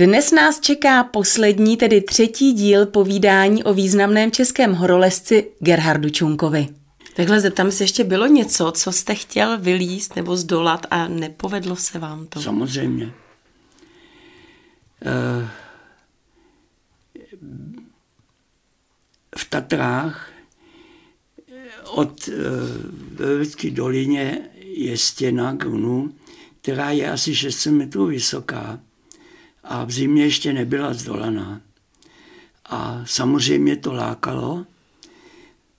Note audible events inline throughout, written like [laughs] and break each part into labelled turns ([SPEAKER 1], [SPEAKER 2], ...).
[SPEAKER 1] Dnes nás čeká poslední, tedy třetí díl povídání o významném českém horolezci Gerhardu Čunkovi. Takhle zeptám se, ještě bylo něco, co jste chtěl vylíst nebo zdolat a nepovedlo se vám to?
[SPEAKER 2] Samozřejmě. Eh, v Tatrách od Vevecké eh, dolině je stěna Grunu, která je asi 600 metrů vysoká a v zimě ještě nebyla zdolaná. A samozřejmě to lákalo,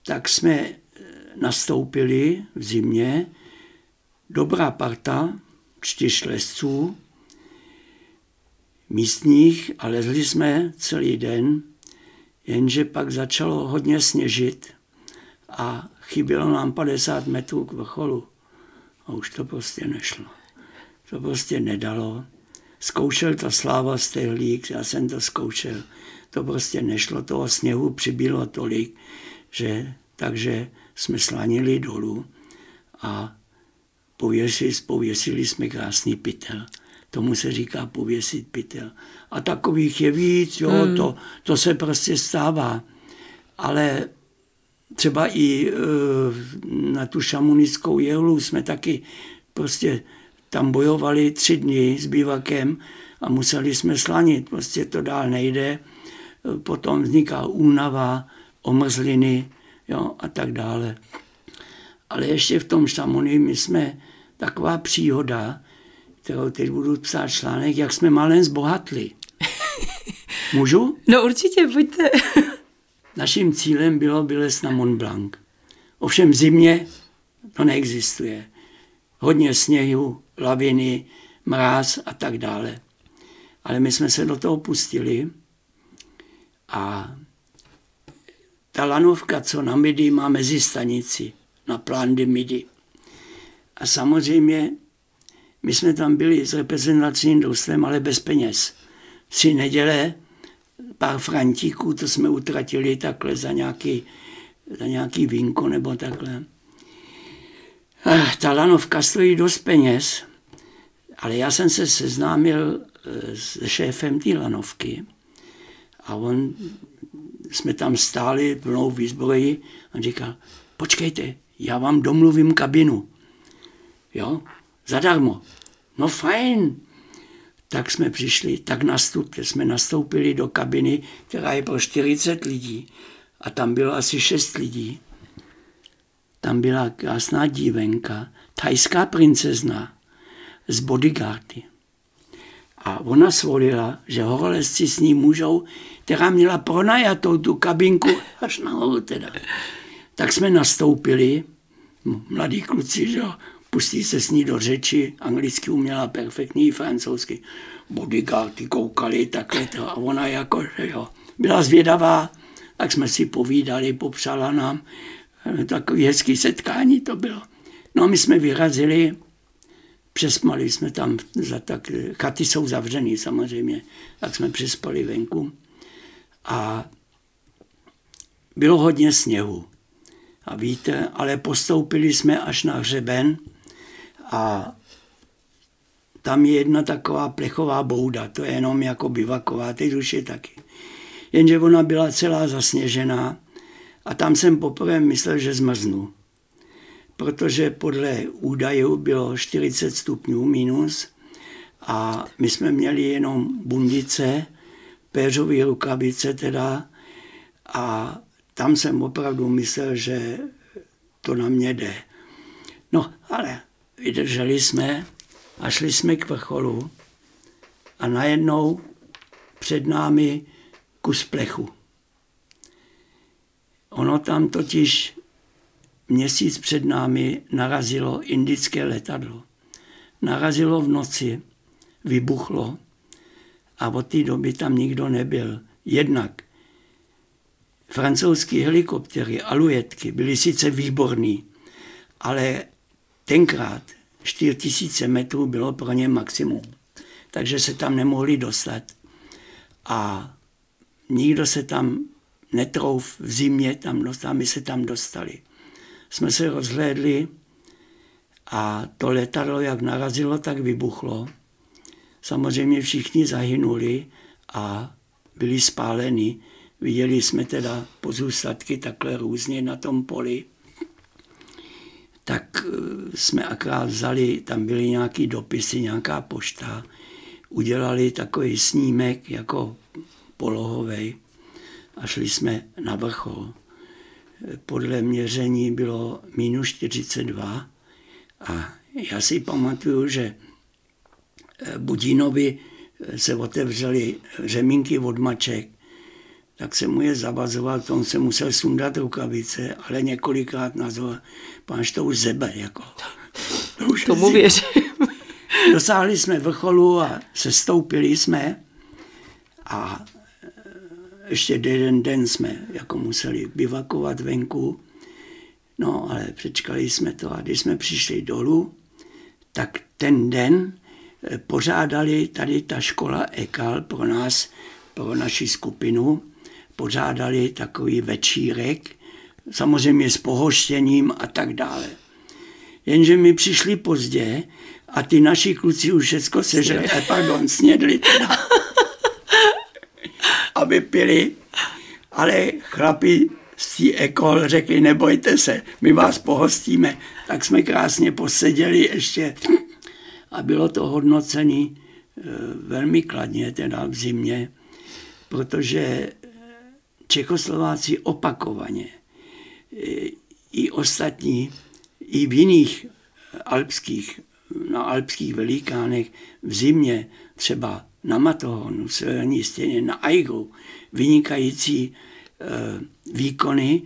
[SPEAKER 2] tak jsme eh, nastoupili v zimě, dobrá parta, čtyř lesců, místních a lezli jsme celý den, jenže pak začalo hodně sněžit a chybělo nám 50 metrů k vrcholu. A už to prostě nešlo. To prostě nedalo. Zkoušel to Sláva Stehlík, já jsem to zkoušel. To prostě nešlo, toho sněhu přibylo tolik, že takže jsme slanili dolů a pověsili, pověsili jsme krásný pytel. Tomu se říká pověsit pytel. A takových je víc, jo, hmm. to, to se prostě stává. Ale třeba i e, na tu šamunickou jehlu jsme taky prostě tam bojovali tři dny s bývakem a museli jsme slanit. Prostě to dál nejde. Potom vzniká únava, omrzliny jo, a tak dále. Ale ještě v tom Šamony my jsme taková příhoda, kterou teď budu psát článek, jak jsme malen zbohatli. [laughs] Můžu?
[SPEAKER 1] No určitě, pojďte. [laughs]
[SPEAKER 2] Naším cílem bylo vylézt na Mont Blanc. Ovšem v zimě to neexistuje. Hodně sněhu, laviny, mráz a tak dále. Ale my jsme se do toho pustili a ta lanovka, co na Midi, má mezi stanici, na plán de Midi. A samozřejmě my jsme tam byli s reprezentačním družstvem, ale bez peněz. Tři neděle, pár frantíků, to jsme utratili takhle za nějaký, za nějaký vínko nebo takhle. A ta lanovka stojí dost peněz, ale já jsem se seznámil eh, s šéfem té lanovky a on, jsme tam stáli plnou výzbroji a říkal, počkejte, já vám domluvím kabinu. Jo, zadarmo. No fajn. Tak jsme přišli, tak nastupte, jsme nastoupili do kabiny, která je pro 40 lidí a tam bylo asi 6 lidí. Tam byla krásná dívenka, thajská princezna z bodyguardy. A ona svolila, že horolezci s ní můžou, která měla pronajatou tu kabinku [laughs] až nahoru teda. Tak jsme nastoupili, mladí kluci, že pustí se s ní do řeči, anglicky uměla perfektní, francouzsky. Bodyguardy koukali takhle to a ona jako, že jo, byla zvědavá, tak jsme si povídali, popřala nám, takový hezký setkání to bylo. No a my jsme vyrazili, přespali jsme tam, za tak, chaty jsou zavřený samozřejmě, tak jsme přespali venku a bylo hodně sněhu. A víte, ale postoupili jsme až na hřeben a tam je jedna taková plechová bouda, to je jenom jako bivaková, teď už je taky. Jenže ona byla celá zasněžená a tam jsem poprvé myslel, že zmrznu. Protože podle údajů bylo 40 stupňů minus a my jsme měli jenom bundice, péřové rukavice teda a tam jsem opravdu myslel, že to na mě jde. No, ale vydrželi jsme a šli jsme k vrcholu a najednou před námi kus plechu. Ono tam totiž měsíc před námi narazilo indické letadlo. Narazilo v noci, vybuchlo a od té doby tam nikdo nebyl. Jednak francouzské helikoptery, alujetky byly sice výborný, ale tenkrát 4000 metrů bylo pro ně maximum. Takže se tam nemohli dostat. A nikdo se tam netrouf v zimě tam dostat, my se tam dostali. Jsme se rozhlédli a to letadlo, jak narazilo, tak vybuchlo. samozřejmě všichni zahynuli a byli spáleni. Viděli jsme teda pozůstatky takhle různě na tom poli. Tak eh, jsme akrát vzali, tam byly nějaký dopisy, nějaká pošta, udělali takový snímek jako polohovej a šli jsme na vrchol. Podle měření bylo minus 42 a já si pamatuju, že eh, Budínovi eh, se otevřely řemínky od maček, tak se mu je zavazoval, to on se musel sundat rukavice, ale několikrát nazval, páš to už zebe, jako.
[SPEAKER 1] To už Tomu věřím.
[SPEAKER 2] Dosáhli jsme vrcholu a sestoupili jsme a ještě jeden den jsme jako museli bivakovat venku. No, ale přečkali jsme to a když jsme přišli dolů, tak ten den eh, pořádali tady ta škola EKAL pro nás, pro naši skupinu, pořádali takový večírek, samozřejmě s pohoštěním a tak dále. Jenže my přišli pozdě a ty naši kluci už všechno sežili, eh, pardon, snědli teda. [laughs] a vypili, ale chlapi z té ekol řekli, nebojte se, my vás pohostíme. Tak jsme krásně poseděli ještě a bylo to hodnocené eh, velmi kladně, teda v zimě, protože Čechoslováci opakovaně eh, i ostatní, i v jiných alpských, na alpských velikánech v zimě, třeba na Matohonu, v severní stěně, na Aigu, vynikající Eh, výkony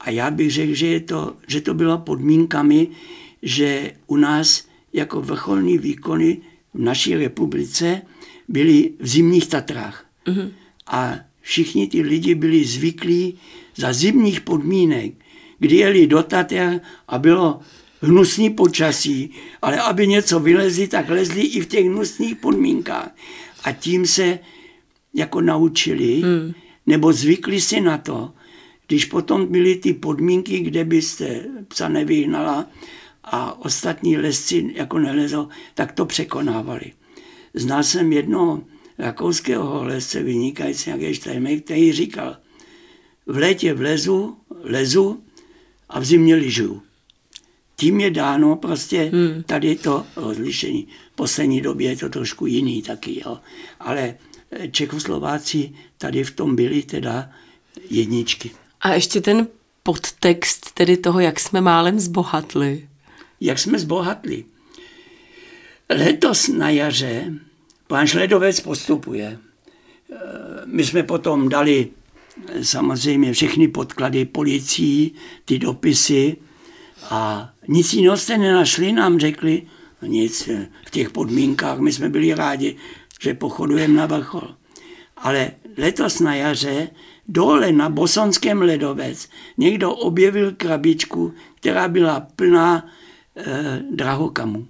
[SPEAKER 2] a já bych řekl, že, je to, že to bylo podmínkami, že u nás jako vrcholní výkony v naší republice byly v zimních Tatrách. Mm-hmm. A všichni ty lidi byli zvyklí za zimních podmínek, kdy jeli do Tatr a bylo hnusný počasí, ale aby něco vylezli, tak lezli i v těch hnusných podmínkách. A tím se jako naučili, mm nebo zvykli si na to, když potom byly ty podmínky, kde byste psa nevyhnala a ostatní lesci jako nelezou, tak to překonávali. Znal jsem jednoho rakouského lesce vynikající, jak je Štajmek, který říkal, v létě vlezu, lezu a v zimě lyžuju. Tím je dáno prostě hmm. tady to rozlišení. V poslední době je to trošku jiný taky, jo. ale Čechoslováci tady v tom byli teda jedničky.
[SPEAKER 1] A ještě ten podtext tedy toho, jak jsme málem zbohatli.
[SPEAKER 2] Jak jsme zbohatli. Letos na jaře pán Šledovec postupuje. My jsme potom dali samozřejmě všechny podklady policii, ty dopisy a nic jiného jste nenašli, nám řekli, nic v těch podmínkách, my jsme byli rádi, že pochodujeme na vrchol. Ale letos na jaře dole na Bosonském ledovec někdo objevil krabičku, která byla plná eh, drahokamů.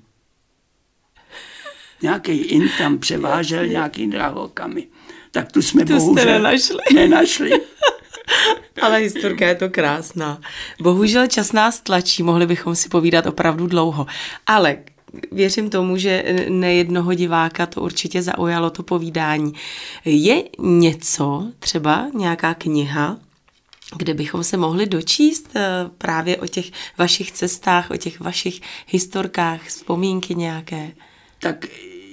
[SPEAKER 2] Nějaký in tam převážel nějaký drahokamy. Tak tu jsme
[SPEAKER 1] tu
[SPEAKER 2] bohužel
[SPEAKER 1] nenašli.
[SPEAKER 2] nenašli.
[SPEAKER 1] Ale historka je to krásná. Bohužel čas nás tlačí, mohli bychom si povídat opravdu dlouho. Ale věřím tomu, že nejednoho diváka to určitě zaujalo to povídání. Je něco, třeba nějaká kniha, kde bychom se mohli dočíst eh, právě o těch vašich cestách, o těch vašich historkách, vzpomínky nějaké?
[SPEAKER 2] Tak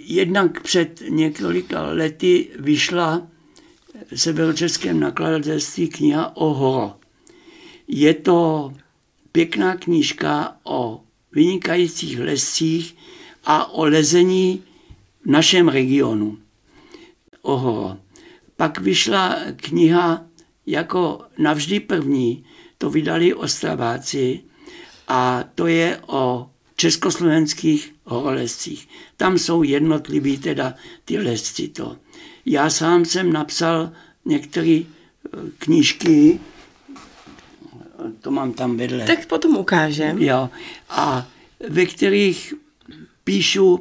[SPEAKER 2] jednak před několika lety vyšla v severočeském nakladatelství kniha o horo. Je to pěkná knížka o vynikajících lescích a o lezení v našem regionu. Oho. Pak vyšla kniha jako navždy první, to vydali Ostraváci a to je o československých horolezcích. Tam jsou jednotliví teda ty lesci to. Já sám jsem napsal některé eh, knížky, to mám tam vedle.
[SPEAKER 1] Tak potom ukážem.
[SPEAKER 2] Jo, a ve kterých píšu,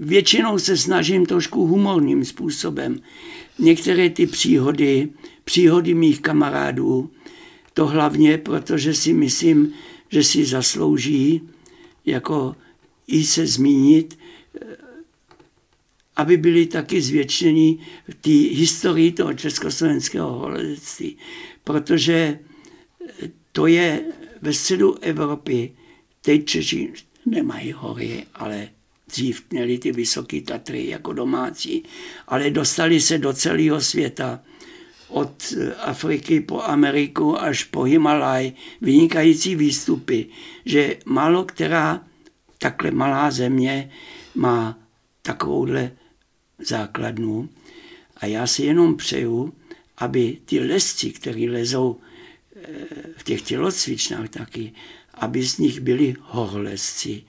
[SPEAKER 2] většinou se snažím trošku humorným způsobem. Některé ty příhody, příhody mých kamarádů, to hlavně, protože si myslím, že si zaslouží jako i se zmínit. Aby byli taky zvětšení v té historii toho československého horolezectví, protože to je ve středu Evropy, teď Češi nemají hory, ale dřív měli ty vysoké Tatry jako domácí, ale dostali se do celého světa od Afriky po Ameriku až po Himalaj, vynikající výstupy, že málo která takhle malá země má takovouhle základnu. A já si jenom přeju, aby ty lesci, kteří lezou eh, v těch tělocvičnách taky, aby z nich byli horolezci,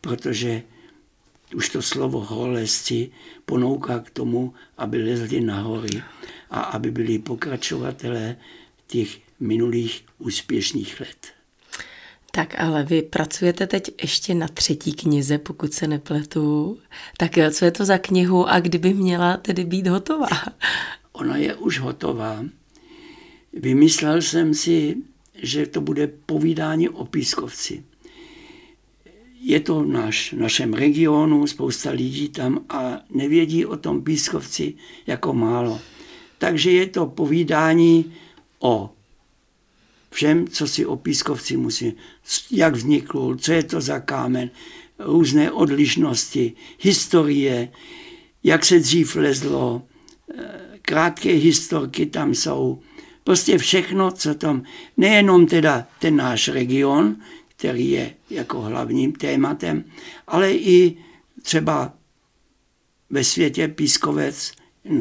[SPEAKER 2] protože už to slovo horolezci ponouká k tomu, aby lezli na hory a aby byli pokračovatelé těch minulých úspěšných let.
[SPEAKER 1] Tak ale vy pracujete teď ještě na třetí knize, pokud se nepletu. Tak co je to za knihu a kdyby měla tedy být hotová?
[SPEAKER 2] Ona je už hotová. Vymyslel jsem si, že to bude povídání o pískovci. Je to v naš, našem regionu, spousta lidí tam a nevědí o tom pískovci jako málo. Takže je to povídání o všem, co si o pískovci musí, jak vznikl, co je to za kámen, různé odlišnosti, historie, jak se dřív lezlo, eh, krátké historky tam jsou, prostě všechno, co tam, nejenom teda ten náš region, který je jako hlavním tématem, ale i třeba ve světě pískovec,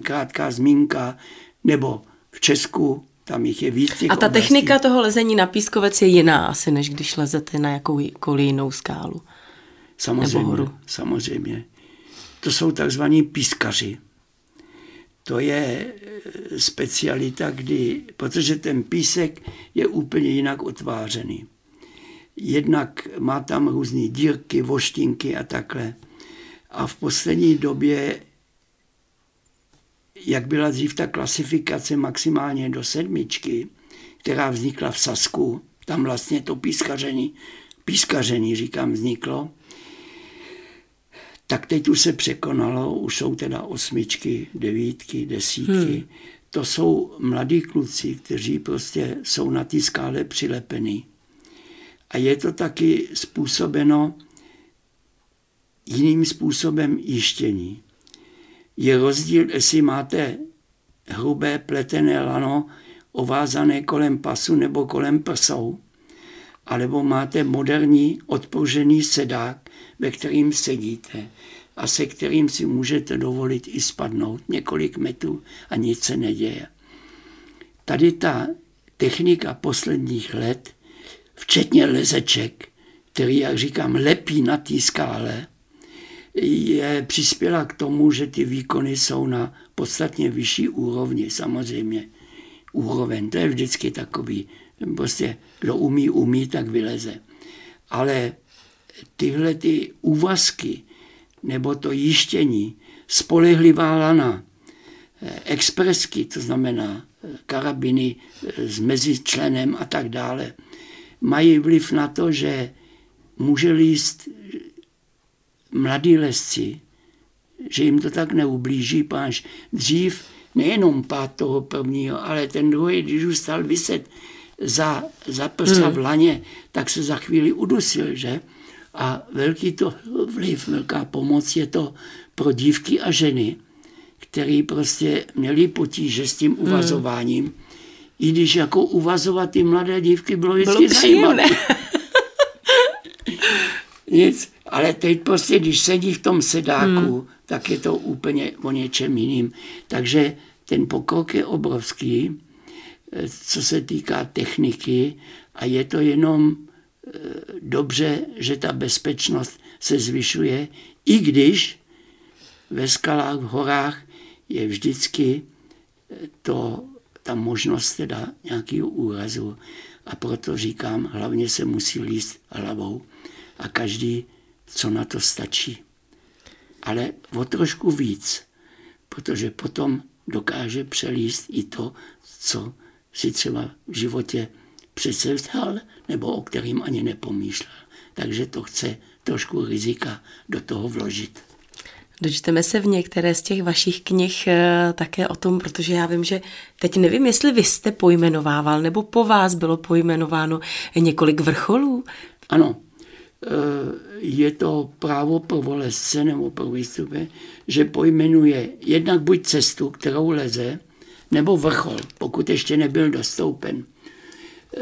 [SPEAKER 2] krátká zmínka, nebo v Česku tam jich je víc.
[SPEAKER 1] A ta oblastí. technika toho lezení na pískovec je jiná asi, než když lezete na jakoukoliv jinou skálu.
[SPEAKER 2] Samozřejmě, samozřejmě. To jsou takzvaní pískaři. To je eh, specialita, kdy, protože ten písek je úplně jinak otvářený. Jednak má tam různé dírky, voštinky a takhle. A v poslední době jak byla dřív ta klasifikace maximálně do sedmičky, která vznikla v Sasku, tam vlastně to pískaření, pískaření říkám, vzniklo, tak teď už se překonalo, už jsou teda osmičky, devítky, desítky. Hmm. To jsou mladí kluci, kteří prostě jsou na té skále přilepený. A je to taky způsobeno jiným způsobem jištění je rozdíl, jestli máte hrubé pletené lano ovázané kolem pasu nebo kolem prsou, alebo máte moderní odpožený sedák, ve kterým sedíte a se kterým si můžete dovolit i spadnout několik metrů a nic se neděje. Tady ta technika posledních let, včetně lezeček, který, jak říkám, lepí na té skále, je, přispěla k tomu, že ty výkony jsou na podstatně vyšší úrovni, samozřejmě. Úroveň, to je vždycky takový, prostě kdo umí, umí, tak vyleze. Ale tyhle ty úvazky, nebo to jištění, spolehlivá lana, expresky, to znamená karabiny s mezičlenem a tak dále, mají vliv na to, že může líst mladí lesci, že jim to tak neublíží, páš dřív nejenom pát toho prvního, ale ten druhý, když už stal vyset za, za prsa hmm. v laně, tak se za chvíli udusil, že? A velký to vliv, velká pomoc je to pro dívky a ženy, který prostě měli potíže s tím hmm. uvazováním, hmm. i když jako uvazovat ty mladé dívky bylo vždycky bylo zajímavé. Nic. Ale teď prostě, když sedí v tom sedáku, hmm. tak je to úplně o něčem jiným. Takže ten pokrok je obrovský, eh, co se týká techniky a je to jenom eh, dobře, že ta bezpečnost se zvyšuje, i když ve skalách, v horách je vždycky eh, to, ta možnost teda nějakého úrazu. A proto říkám, hlavně se musí líst hlavou a každý co na to stačí. Ale o trošku víc, protože potom dokáže přelíst i to, co si třeba v životě předsevzdal nebo o kterým ani nepomýšlel. Takže to chce trošku rizika do toho vložit.
[SPEAKER 1] Dočteme se v některé z těch vašich knih eh, také o tom, protože já vím, že teď nevím, jestli vy jste pojmenovával, nebo po vás bylo pojmenováno několik vrcholů.
[SPEAKER 2] Ano, je to právo prvolezce nebo výstupy, že pojmenuje jednak buď cestu, kterou leze, nebo vrchol, pokud ještě nebyl dostoupen.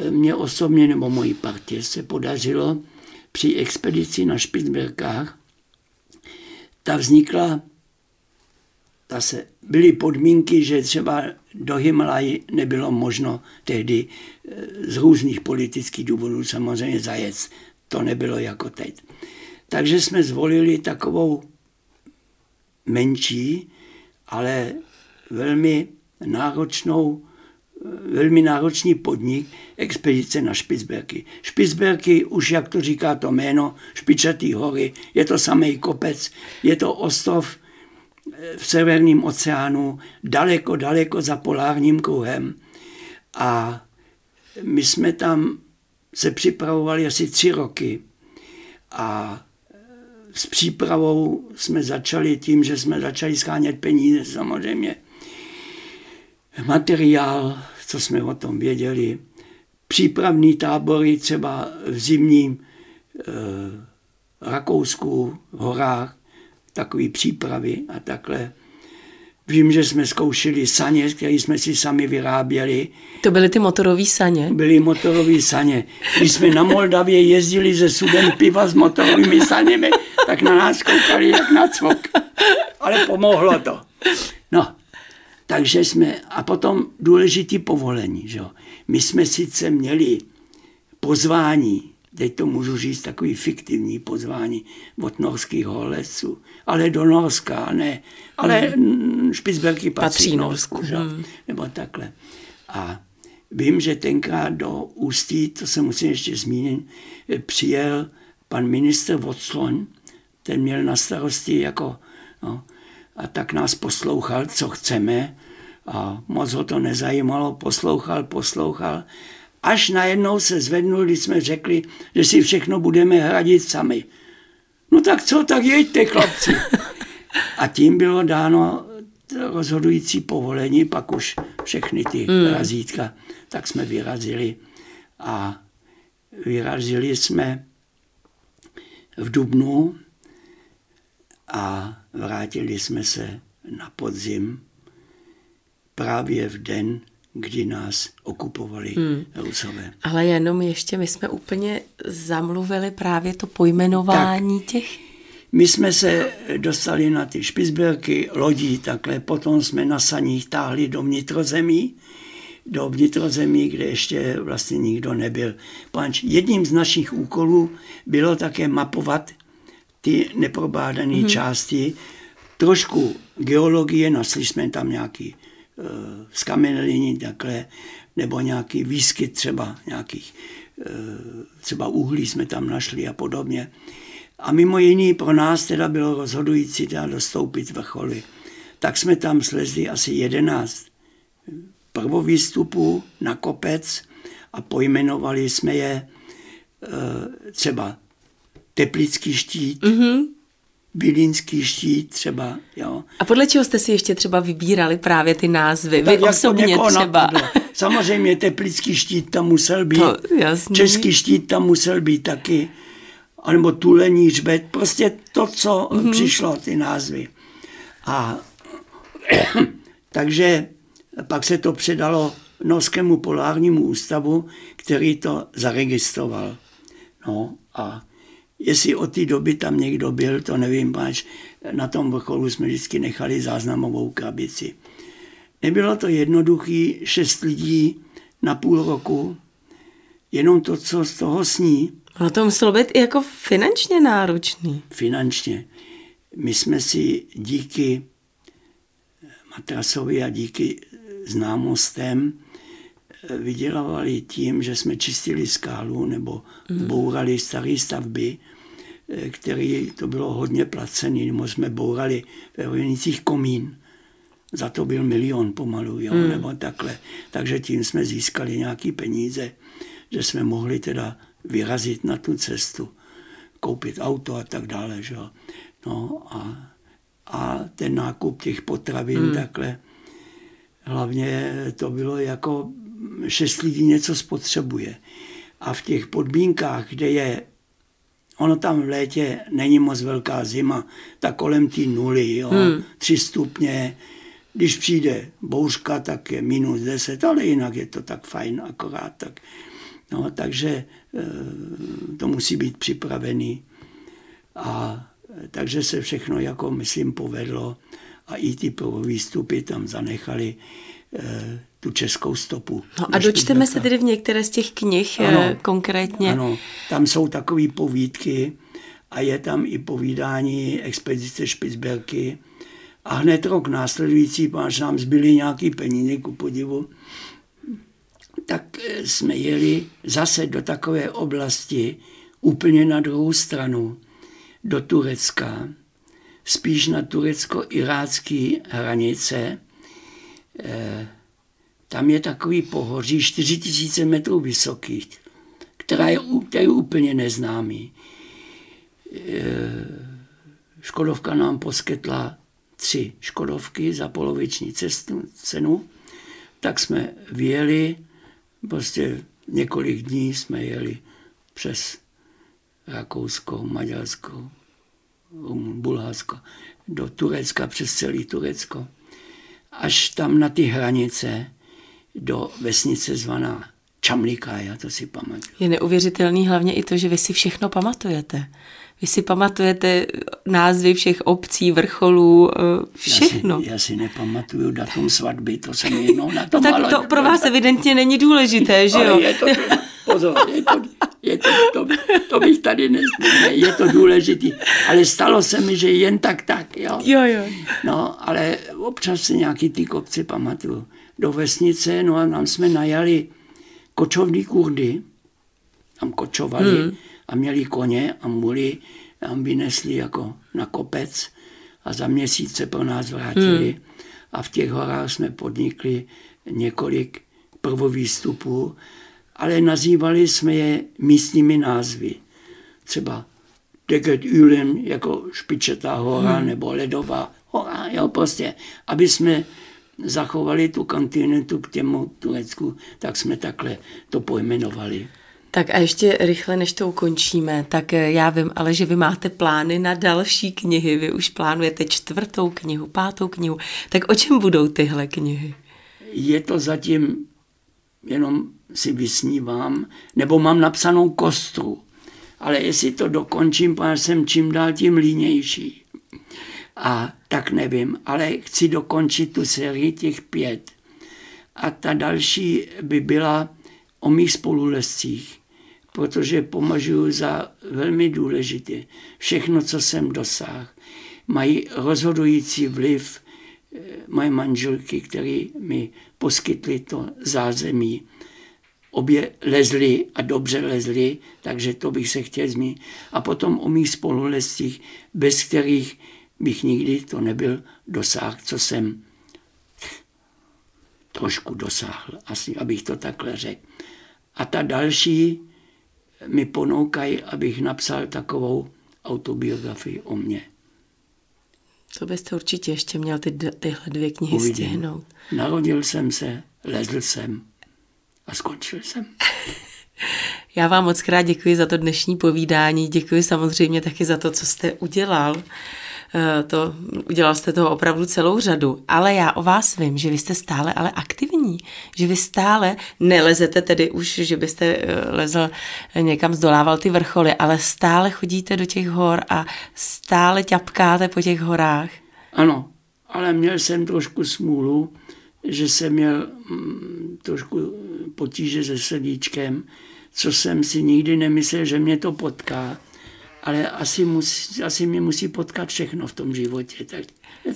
[SPEAKER 2] Mně osobně nebo mojí partě se podařilo při expedici na Špicberkách ta vznikla, ta se, byly podmínky, že třeba do Himalají nebylo možno tehdy eh, z různých politických důvodů samozřejmě zajet. To nebylo jako teď. Takže jsme zvolili takovou menší, ale velmi náročnou, velmi náročný podnik expedice na Špicberky. Špicberky, už jak to říká to jméno, Špičatý hory, je to samý kopec, je to ostrov eh, v severním oceánu, daleko, daleko za polárním kruhem. A my jsme tam se připravovali asi tři roky a eh, s přípravou jsme začali tím, že jsme začali schánět peníze samozřejmě. Materiál, co jsme o tom věděli, přípravní tábory třeba v zimním e, Rakousku, v horách, takové přípravy a takhle. Vím, že jsme zkoušeli saně, které jsme si sami vyráběli.
[SPEAKER 1] To byly ty motorové saně?
[SPEAKER 2] Byly motorové saně. Když jsme na Moldavě jezdili ze sudem piva s motorovými saněmi, tak na nás koukali jak na cvok. Ale pomohlo to. No, takže jsme, a potom důležitý povolení. Že? My jsme sice měli pozvání, teď to můžu říct, takový fiktivní pozvání od norských holesů, ale do Norska, ne, ale hmm. Špicberky patří, patří Norsku, Norsku že? Hmm. nebo takhle. A vím, že tenkrát do Ústí, to se musím ještě zmínit, přijel pan minister Voclon, ten měl na starosti jako no, a tak nás poslouchal, co chceme a moc ho to nezajímalo, poslouchal, poslouchal, až najednou se zvednul, když jsme řekli, že si všechno budeme hradit sami. No tak co, tak jeďte, chlapci. [laughs] A tím bylo dáno rozhodující povolení, pak už všechny ty mm. razítka, tak jsme vyrazili. A vyrazili jsme v Dubnu a vrátili jsme se na podzim právě v den, kdy nás okupovali hmm. Rusové.
[SPEAKER 1] Ale jenom ještě, my jsme úplně zamluvili právě to pojmenování tak, těch...
[SPEAKER 2] My jsme se dostali na ty špizberky lodí, takhle potom jsme na saních táhli do vnitrozemí, do vnitrozemí, kde ještě vlastně nikdo nebyl. Panč, jedním z našich úkolů bylo také mapovat ty neprobádané hmm. části, trošku geologie, našli jsme tam nějaký skameneliny takhle, nebo nějaký výskyt třeba nějakých, eh, třeba uhlí jsme tam našli a podobně. A mimo jiný pro nás teda bylo rozhodující teda dostoupit vrcholy. Tak jsme tam slezli asi 11 prvovýstupů na kopec a pojmenovali jsme je eh, třeba Teplický štít, mm-hmm. Vilínský štít třeba. Jo.
[SPEAKER 1] A podle čeho jste si ještě třeba vybírali právě ty názvy? Vy tak osobně třeba. Napadlo. [laughs]
[SPEAKER 2] Samozřejmě teplický štít tam musel být, to, český štít tam musel být taky, anebo tulení řbet, prostě to, co mm-hmm. přišlo, ty názvy. A [clears throat] takže pak se to předalo Norskému polárnímu ústavu, který to zaregistroval. No a Jestli od té doby tam někdo byl, to nevím, páč na tom vrcholu jsme vždycky nechali záznamovou krabici. Nebylo to jednoduchý šest lidí na půl roku, jenom to, co z toho sní.
[SPEAKER 1] Ale to muselo být i jako finančně náročný.
[SPEAKER 2] Finančně. My jsme si díky Matrasovi a díky známostem vydělávali tím, že jsme čistili skálu nebo mm. bourali staré stavby, eh, který to bylo hodně placený, nebo jsme bourali ve Hojenicích komín. Za to byl milion pomalu, jo, mm. nebo takhle. Takže tím jsme získali nějaký peníze, že jsme mohli teda vyrazit na tu cestu, koupit auto a tak dále. Že? No a, ten nákup těch potravin hmm. takhle. Hlavně to bylo jako šest lidí něco spotřebuje. A v těch podmínkách, kde je, ono tam v létě není moc velká zima, tak kolem té nuly, jo, hmm. tři stupně, když přijde bouřka, tak je minus 10, ale jinak je to tak fajn akorát. Tak, no, takže e, to musí být připravený. A takže se všechno, jako myslím, povedlo a i ty výstupy tam zanechali tu českou stopu.
[SPEAKER 1] No a dočteme se tedy v některé z těch knih eh, ano, konkrétně.
[SPEAKER 2] Ano, tam jsou takové povídky a je tam i povídání expedice Špicberky, a hned rok následující, až nám zbyly nějaký peníze, ku podivu, tak eh, jsme jeli zase do takové oblasti, úplně na druhou stranu, do Turecka, spíš na turecko-irácké hranice. Eh, tam je takový pohoří 4000 metrů vysokých, která je, je úplně neznámý. Eh, Škodovka nám poskytla tři Škodovky za poloviční cestu, cenu, tak jsme vyjeli, prostě několik dní jsme jeli přes Rakousko, Maďarsko, Bulharsko, do Turecka, přes celý Turecko, až tam na ty hranice do vesnice zvaná Čamlika, já to si pamatuju.
[SPEAKER 1] Je neuvěřitelný hlavně i to, že vy si všechno pamatujete. Vy si pamatujete názvy všech obcí, vrcholů, eh, všechno.
[SPEAKER 2] Já si, já si nepamatuju datum svatby, to jsem jednou na tom
[SPEAKER 1] no tak to pro vás evidentně není důležité, že jo?
[SPEAKER 2] je to, [laughs] pozor, je to, je to, to, to bych tady nezměl, je to důležitý, ale stalo se mi, že jen tak tak, jo.
[SPEAKER 1] Jo, jo.
[SPEAKER 2] No, ale občas si nějaký ty kopci pamatuju. Do vesnice, no a nám jsme najali kočovní kurdy, tam kočovali, hmm a měli koně a muly nám vynesli jako na kopec a za měsíc se pro nás vrátili. Hmm. A v těch horách jsme podnikli několik prvovýstupů, ale nazývali jsme je místními názvy. Třeba Deket Ülen jako špičetá hora hmm. nebo ledová hora, jo, prostě, aby jsme zachovali tu kontinentu k těmu Turecku, tak jsme takhle to pojmenovali.
[SPEAKER 1] Tak a ještě rychle, než to ukončíme, tak eh, já vím, ale že vy máte plány na další knihy. Vy už plánujete čtvrtou knihu, pátou knihu. Tak o čem budou tyhle knihy?
[SPEAKER 2] Je to zatím jenom si vysnívám, nebo mám napsanou kostru. Ale jestli to dokončím, protože jsem čím dál tím línější. A tak nevím, ale chci dokončit tu sérii těch pět. A ta další by byla o mých spolulescích protože považuji za velmi důležité. Všechno, co jsem dosáhl, mají rozhodující vliv eh, moje manželky, které mi poskytly to zázemí. Obě lezly a dobře lezly, takže to bych se chtěl zmínit. A potom o mých spolulezcích, bez kterých bych nikdy to nebyl dosáhl, co jsem trošku dosáhl, asi abych to takhle řekl. A ta další mi ponoukají, abych napsal takovou autobiografii o mně.
[SPEAKER 1] To byste určitě ještě měl ty, tyhle dvě knihy Uvidím. stihnout.
[SPEAKER 2] Narodil jsem se, lezl jsem a skončil jsem. [laughs]
[SPEAKER 1] Já vám moc krát děkuji za to dnešní povídání. Děkuji samozřejmě taky za to, co jste udělal. Eh, to, udělal jste toho opravdu celou řadu, ale já o vás vím, že vy jste stále ale aktivní, že vy stále nelezete tedy už, že byste eh, lezl někam, zdolával ty vrcholy, ale stále chodíte do těch hor a stále ťapkáte po těch horách.
[SPEAKER 2] Ano, ale měl jsem trošku smůlu, že jsem měl mm, trošku potíže se sedíčkem, co jsem si nikdy nemyslel, že mě to potká ale asi, musí, asi mi musí potkat všechno v tom životě. Tak,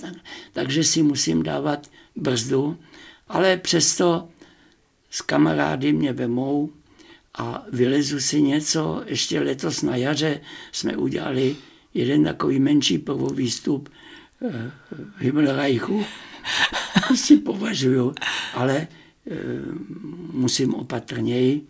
[SPEAKER 2] tak, takže si musím dávat brzdu, ale přesto s kamarády mě vemou a vylezu si něco. Ještě letos na jaře jsme udělali jeden takový menší prvovýstup eh, Himmelreichu. Si považuju, ale eh, musím opatrněji,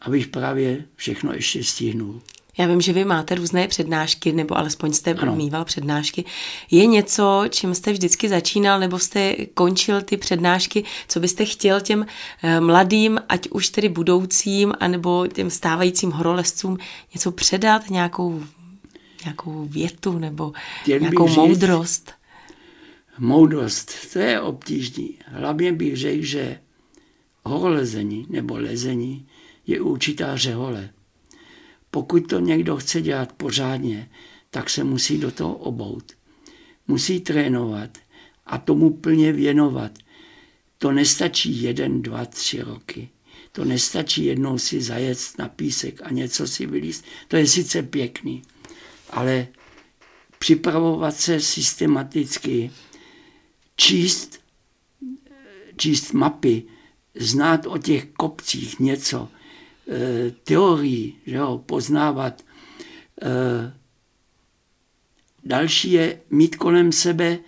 [SPEAKER 2] abych právě všechno ještě stihnul.
[SPEAKER 1] Já vím, že vy máte různé přednášky, nebo alespoň jste ano. mýval přednášky. Je něco, čím jste vždycky začínal, nebo jste končil ty přednášky, co byste chtěl těm eh, mladým, ať už tedy budoucím, anebo těm stávajícím horolezcům něco předat, nějakou, nějakou větu nebo Chtěl nějakou moudrost? Říct,
[SPEAKER 2] moudrost, to je obtížný. Hlavně bych řekl, že horolezení nebo lezení je určitá řehole pokud to někdo chce dělat pořádně, tak se musí do toho obout. Musí trénovat a tomu plně věnovat. To nestačí jeden, dva, tři roky. To nestačí jednou si zajet na písek a něco si vylíst. To je sice pěkný, ale připravovat se systematicky, číst, číst mapy, znát o těch kopcích něco, Eh, teorií, že jo, poznávat. Eh, další je mít kolem sebe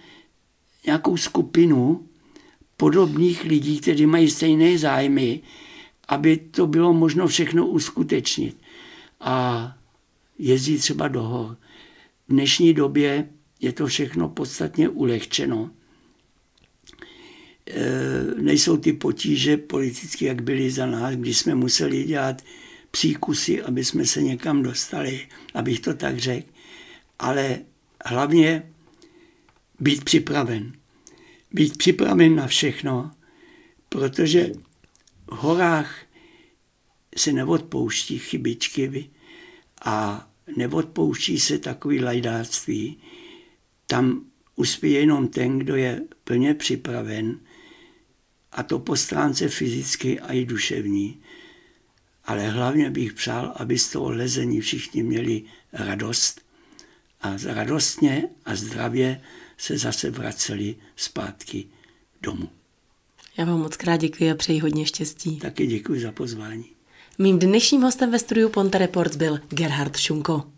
[SPEAKER 2] nějakou skupinu podobných lidí, kteří mají stejné zájmy, aby to bylo možno všechno uskutečnit. A jezdit třeba do hor. V dnešní době je to všechno podstatně ulehčeno. Eh, nejsou ty potíže politické, jak byly za nás, když jsme museli dělat příkusy, aby jsme se někam dostali, abych to tak řekl. Ale hlavně být připraven. Být připraven na všechno, protože v horách se neodpouští chybičky a neodpouští se takový lajdáctví. Tam uspěje jenom ten, kdo je plně připraven a to po stránce fyzicky a i duševní. Ale hlavně bych přál, aby z toho lezení všichni měli radost a radostně a zdravě se zase vraceli zpátky domů.
[SPEAKER 1] Já vám moc krát děkuji a přeji hodně štěstí.
[SPEAKER 2] Taky děkuji za pozvání.
[SPEAKER 1] Mým dnešním hostem ve studiu Ponte Reports byl Gerhard Šunko.